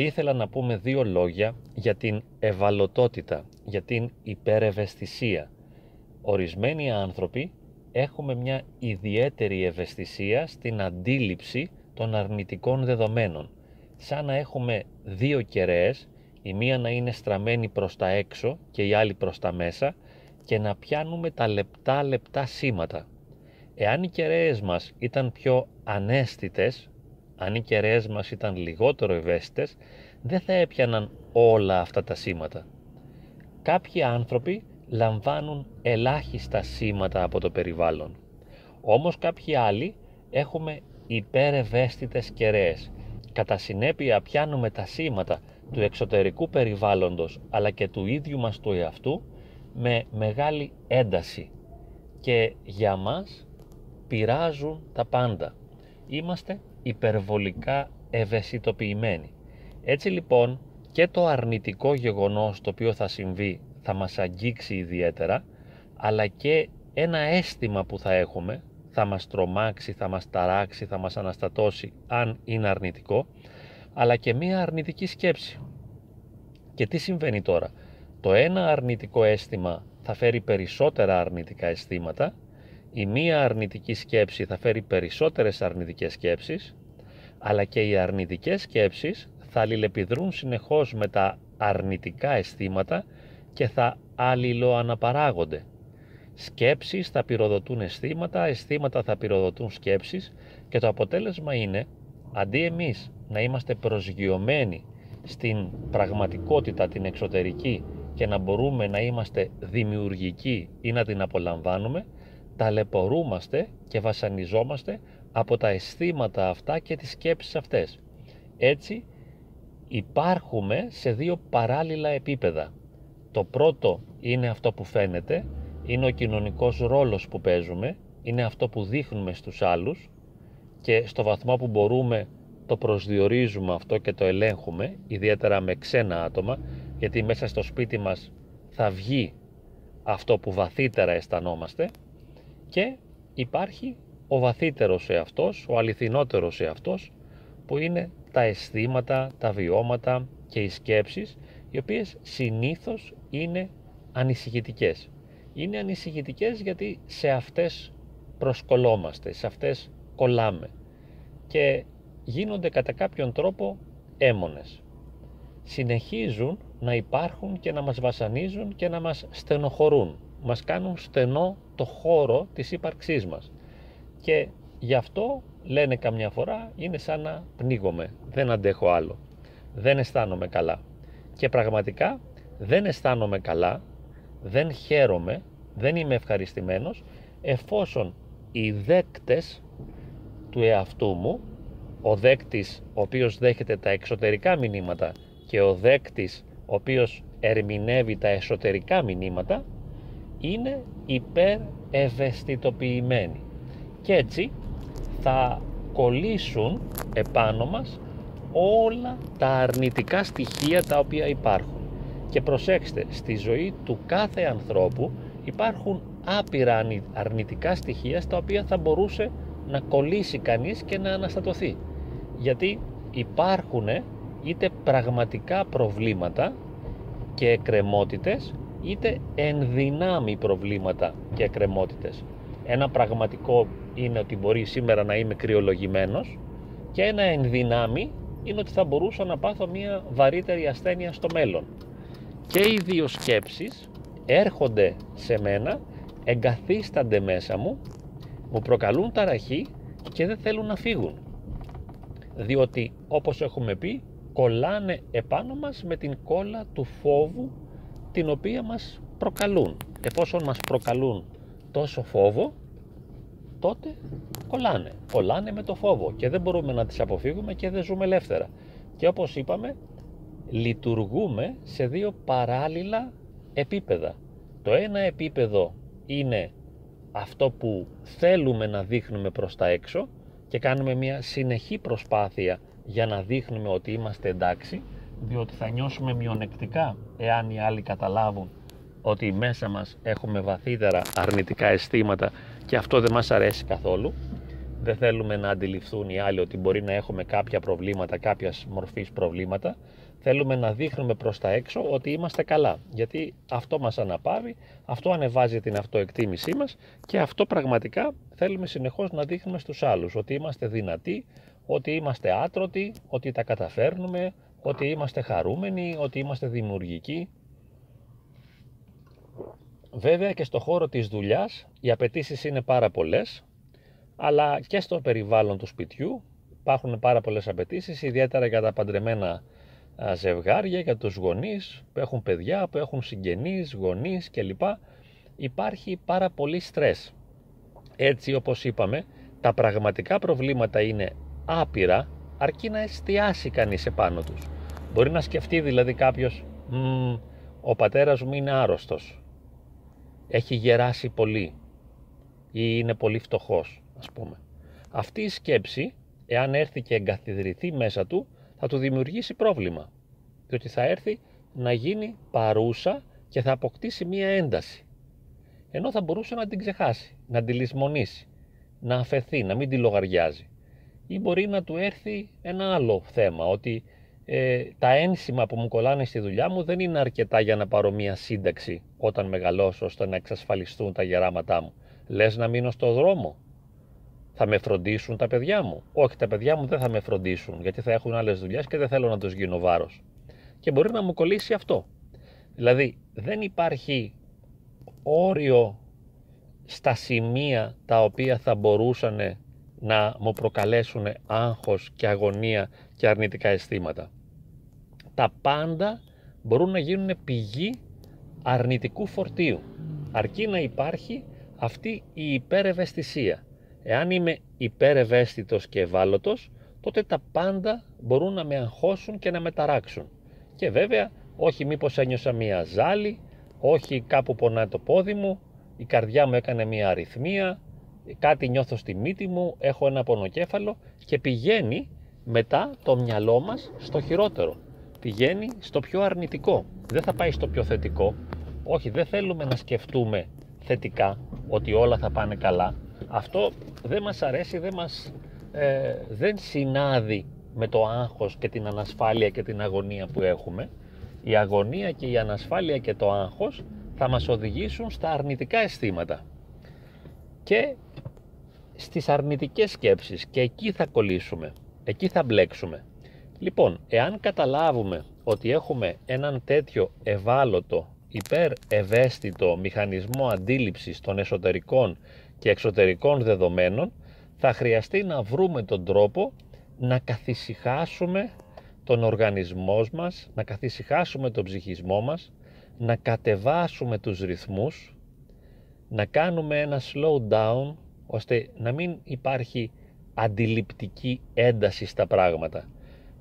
θα ήθελα να πούμε δύο λόγια για την ευαλωτότητα, για την υπερευαισθησία. Ορισμένοι άνθρωποι έχουμε μια ιδιαίτερη ευαισθησία στην αντίληψη των αρνητικών δεδομένων. Σαν να έχουμε δύο κεραίες, η μία να είναι στραμμένη προς τα έξω και η άλλη προς τα μέσα και να πιάνουμε τα λεπτά λεπτά σήματα. Εάν οι κεραίες μας ήταν πιο ανέστητες, αν οι κεραίες μας ήταν λιγότερο ευαίσθητες, δεν θα έπιαναν όλα αυτά τα σήματα. Κάποιοι άνθρωποι λαμβάνουν ελάχιστα σήματα από το περιβάλλον. Όμως κάποιοι άλλοι έχουμε υπερευαίσθητες κεραίες. Κατά συνέπεια πιάνουμε τα σήματα του εξωτερικού περιβάλλοντος αλλά και του ίδιου μας του εαυτού με μεγάλη ένταση και για μας πειράζουν τα πάντα. Είμαστε υπερβολικά ευαισθητοποιημένοι. Έτσι λοιπόν και το αρνητικό γεγονός το οποίο θα συμβεί θα μας αγγίξει ιδιαίτερα αλλά και ένα αίσθημα που θα έχουμε θα μας τρομάξει, θα μας ταράξει, θα μας αναστατώσει αν είναι αρνητικό αλλά και μία αρνητική σκέψη. Και τι συμβαίνει τώρα; Το ένα αρνητικό αίσθημα θα φέρει περισσότερα αρνητικά αισθήματα η μία αρνητική σκέψη θα φέρει περισσότερες αρνητικές σκέψεις αλλά και οι αρνητικές σκέψεις θα αλληλεπιδρούν συνεχώς με τα αρνητικά αισθήματα και θα αλληλοαναπαράγονται. Σκέψεις θα πυροδοτούν αισθήματα, αισθήματα θα πυροδοτούν σκέψεις και το αποτέλεσμα είναι αντί εμείς να είμαστε προσγειωμένοι στην πραγματικότητα την εξωτερική και να μπορούμε να είμαστε δημιουργικοί ή να την απολαμβάνουμε, ταλαιπωρούμαστε και βασανιζόμαστε από τα αισθήματα αυτά και τις σκέψεις αυτές. Έτσι υπάρχουμε σε δύο παράλληλα επίπεδα. Το πρώτο είναι αυτό που φαίνεται, είναι ο κοινωνικός ρόλος που παίζουμε, είναι αυτό που δείχνουμε στους άλλους και στο βαθμό που μπορούμε το προσδιορίζουμε αυτό και το ελέγχουμε, ιδιαίτερα με ξένα άτομα, γιατί μέσα στο σπίτι μας θα βγει αυτό που βαθύτερα αισθανόμαστε και υπάρχει ο βαθύτερος εαυτός, ο αληθινότερος εαυτός που είναι τα αισθήματα, τα βιώματα και οι σκέψεις οι οποίες συνήθως είναι ανησυχητικές. Είναι ανησυχητικές γιατί σε αυτές προσκολόμαστε, σε αυτές κολλάμε και γίνονται κατά κάποιον τρόπο έμονες. Συνεχίζουν να υπάρχουν και να μας βασανίζουν και να μας στενοχωρούν. Μας κάνουν στενό το χώρο της ύπαρξής μας. Και γι' αυτό λένε καμιά φορά είναι σαν να πνίγομαι, δεν αντέχω άλλο, δεν αισθάνομαι καλά. Και πραγματικά δεν αισθάνομαι καλά, δεν χαίρομαι, δεν είμαι ευχαριστημένος εφόσον οι δέκτες του εαυτού μου, ο δέκτης ο οποίος δέχεται τα εξωτερικά μηνύματα και ο δέκτης ο οποίος ερμηνεύει τα εσωτερικά μηνύματα είναι υπερευαισθητοποιημένοι. Και έτσι θα κολλήσουν επάνω μας όλα τα αρνητικά στοιχεία τα οποία υπάρχουν. Και προσέξτε στη ζωή του κάθε ανθρώπου υπάρχουν άπειρα αρνητικά στοιχεία στα οποία θα μπορούσε να κολλήσει κανείς και να αναστατωθεί. Γιατί υπάρχουν είτε πραγματικά προβλήματα και εκκρεμότητες είτε ενδυνάμει προβλήματα και εκκρεμότητες. Ένα πραγματικό είναι ότι μπορεί σήμερα να είμαι κρυολογημένος και ένα ενδυνάμει είναι ότι θα μπορούσα να πάθω μια βαρύτερη ασθένεια στο μέλλον. Και οι δύο σκέψεις έρχονται σε μένα, εγκαθίστανται μέσα μου, μου προκαλούν ταραχή και δεν θέλουν να φύγουν. Διότι όπως έχουμε πει κολλάνε επάνω μας με την κόλλα του φόβου την οποία μας προκαλούν. Εφόσον μας προκαλούν τόσο φόβο, τότε κολλάνε. Κολλάνε με το φόβο και δεν μπορούμε να τις αποφύγουμε και δεν ζούμε ελεύθερα. Και όπως είπαμε, λειτουργούμε σε δύο παράλληλα επίπεδα. Το ένα επίπεδο είναι αυτό που θέλουμε να δείχνουμε προς τα έξω και κάνουμε μια συνεχή προσπάθεια για να δείχνουμε ότι είμαστε εντάξει διότι θα νιώσουμε μειονεκτικά εάν οι άλλοι καταλάβουν ότι μέσα μας έχουμε βαθύτερα αρνητικά αισθήματα και αυτό δεν μας αρέσει καθόλου δεν θέλουμε να αντιληφθούν οι άλλοι ότι μπορεί να έχουμε κάποια προβλήματα, κάποιας μορφής προβλήματα. Θέλουμε να δείχνουμε προς τα έξω ότι είμαστε καλά, γιατί αυτό μας αναπαύει, αυτό ανεβάζει την αυτοεκτίμησή μας και αυτό πραγματικά θέλουμε συνεχώς να δείχνουμε στους άλλους, ότι είμαστε δυνατοί, ότι είμαστε άτρωτοι, ότι τα καταφέρνουμε, ότι είμαστε χαρούμενοι, ότι είμαστε δημιουργικοί. Βέβαια και στο χώρο της δουλειάς οι απαιτήσεις είναι πάρα πολλές, αλλά και στο περιβάλλον του σπιτιού υπάρχουν πάρα πολλές απαιτήσεις, ιδιαίτερα για τα παντρεμένα ζευγάρια, για τους γονείς που έχουν παιδιά, που έχουν συγγενείς, γονείς κλπ. Υπάρχει πάρα πολύ στρες. Έτσι όπως είπαμε, τα πραγματικά προβλήματα είναι άπειρα αρκεί να εστιάσει κανείς επάνω τους. Μπορεί να σκεφτεί δηλαδή κάποιος ο πατέρας μου είναι άρρωστος, έχει γεράσει πολύ ή είναι πολύ φτωχός ας πούμε. Αυτή η σκέψη, εάν έρθει και εγκαθιδρυθεί μέσα του, θα του δημιουργήσει πρόβλημα. Διότι θα έρθει να γίνει παρούσα και θα αποκτήσει μία ένταση. Ενώ θα μπορούσε να την ξεχάσει, να την λησμονήσει, να αφαιθεί, να μην τη λογαριάζει. Ή μπορεί να του έρθει ένα άλλο θέμα, ότι ε, τα ένσημα που μου κολλάνε στη δουλειά μου δεν είναι αρκετά για να πάρω μία σύνταξη όταν μεγαλώσω ώστε να εξασφαλιστούν τα γεράματά μου. Λες να μείνω στο δρόμο, θα με φροντίσουν τα παιδιά μου. Όχι, τα παιδιά μου δεν θα με φροντίσουν γιατί θα έχουν άλλες δουλειές και δεν θέλω να τους γίνω βάρος. Και μπορεί να μου κολλήσει αυτό. Δηλαδή, δεν υπάρχει όριο στα σημεία τα οποία θα μπορούσαν να μου προκαλέσουν άγχος και αγωνία και αρνητικά αισθήματα. Τα πάντα μπορούν να γίνουν πηγή αρνητικού φορτίου, αρκεί να υπάρχει αυτή η υπερευαισθησία. Εάν είμαι υπερευαίσθητος και ευάλωτος, τότε τα πάντα μπορούν να με αγχώσουν και να με ταράξουν. Και βέβαια, όχι μήπως ένιωσα μία ζάλη, όχι κάπου πονάει το πόδι μου, η καρδιά μου έκανε μία αριθμία, κάτι νιώθω στη μύτη μου, έχω ένα πονοκέφαλο και πηγαίνει μετά το μυαλό μας στο χειρότερο. Πηγαίνει στο πιο αρνητικό. Δεν θα πάει στο πιο θετικό. Όχι, δεν θέλουμε να σκεφτούμε θετικά ότι όλα θα πάνε καλά αυτό δεν μας αρέσει, δεν, μας, ε, δεν συνάδει με το άγχος και την ανασφάλεια και την αγωνία που έχουμε. Η αγωνία και η ανασφάλεια και το άγχος θα μας οδηγήσουν στα αρνητικά αισθήματα και στις αρνητικές σκέψεις και εκεί θα κολλήσουμε, εκεί θα μπλέξουμε. Λοιπόν, εάν καταλάβουμε ότι έχουμε έναν τέτοιο ευάλωτο, υπερευαίσθητο μηχανισμό αντίληψης των εσωτερικών και εξωτερικών δεδομένων θα χρειαστεί να βρούμε τον τρόπο να καθησυχάσουμε τον οργανισμό μας, να καθησυχάσουμε τον ψυχισμό μας, να κατεβάσουμε τους ρυθμούς, να κάνουμε ένα slow down ώστε να μην υπάρχει αντιληπτική ένταση στα πράγματα.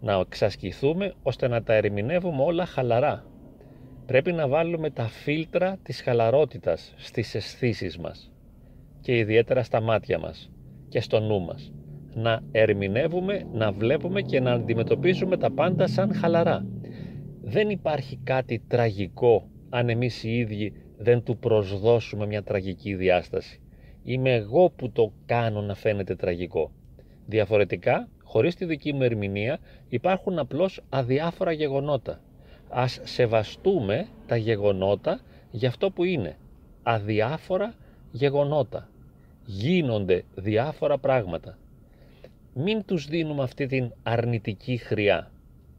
Να εξασκηθούμε ώστε να τα ερμηνεύουμε όλα χαλαρά. Πρέπει να βάλουμε τα φίλτρα της χαλαρότητας στις αισθήσεις μας και ιδιαίτερα στα μάτια μας και στο νου μας. Να ερμηνεύουμε, να βλέπουμε και να αντιμετωπίζουμε τα πάντα σαν χαλαρά. Δεν υπάρχει κάτι τραγικό αν εμείς οι ίδιοι δεν του προσδώσουμε μια τραγική διάσταση. Είμαι εγώ που το κάνω να φαίνεται τραγικό. Διαφορετικά, χωρίς τη δική μου ερμηνεία, υπάρχουν απλώς αδιάφορα γεγονότα. Ας σεβαστούμε τα γεγονότα για αυτό που είναι. Αδιάφορα γεγονότα. Γίνονται διάφορα πράγματα. Μην τους δίνουμε αυτή την αρνητική χρειά.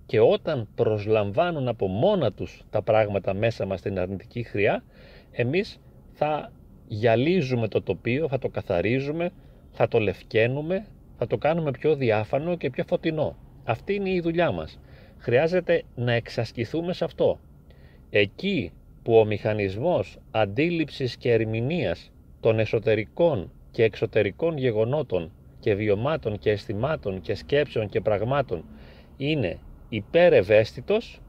Και όταν προσλαμβάνουν από μόνα τους τα πράγματα μέσα μας την αρνητική χρειά, εμείς θα γυαλίζουμε το τοπίο, θα το καθαρίζουμε, θα το λευκαίνουμε, θα το κάνουμε πιο διάφανο και πιο φωτεινό. Αυτή είναι η δουλειά μας. Χρειάζεται να εξασκηθούμε σε αυτό. Εκεί που ο μηχανισμός αντίληψης και ερμηνείας των εσωτερικών και εξωτερικών γεγονότων και βιωμάτων και αισθημάτων και σκέψεων και πραγμάτων είναι υπερευαίσθητος,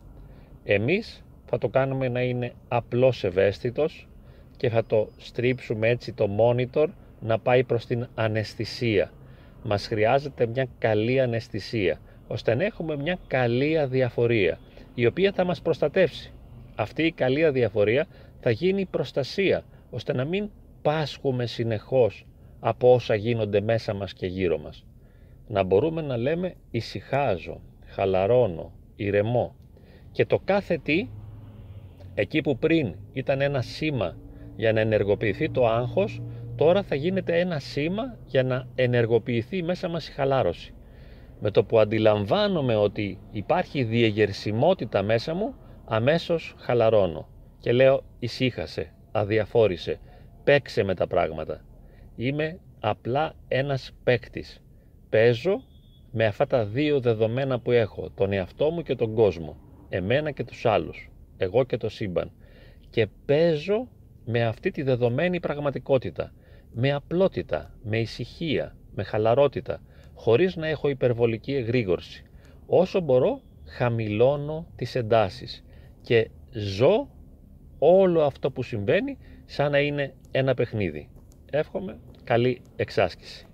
εμείς θα το κάνουμε να είναι απλώς ευαίσθητος και θα το στρίψουμε έτσι το monitor να πάει προς την αναισθησία. Μας χρειάζεται μια καλή αναισθησία, ώστε να έχουμε μια καλή αδιαφορία, η οποία θα μας προστατεύσει. Αυτή η καλή αδιαφορία θα γίνει προστασία, ώστε να μην πάσχουμε συνεχώς από όσα γίνονται μέσα μας και γύρω μας. Να μπορούμε να λέμε ησυχάζω, χαλαρώνω, ηρεμώ και το κάθε τι εκεί που πριν ήταν ένα σήμα για να ενεργοποιηθεί το άγχος τώρα θα γίνεται ένα σήμα για να ενεργοποιηθεί μέσα μας η χαλάρωση. Με το που αντιλαμβάνομαι ότι υπάρχει διεγερσιμότητα μέσα μου, αμέσως χαλαρώνω και λέω ησύχασε, αδιαφόρησε, παίξε με τα πράγματα. Είμαι απλά ένας παίκτης. Παίζω με αυτά τα δύο δεδομένα που έχω, τον εαυτό μου και τον κόσμο, εμένα και τους άλλους, εγώ και το σύμπαν. Και παίζω με αυτή τη δεδομένη πραγματικότητα, με απλότητα, με ησυχία, με χαλαρότητα, χωρίς να έχω υπερβολική εγρήγορση. Όσο μπορώ, χαμηλώνω τις εντάσεις και ζω όλο αυτό που συμβαίνει σαν να είναι ένα παιχνίδι. Εύχομαι καλή εξάσκηση.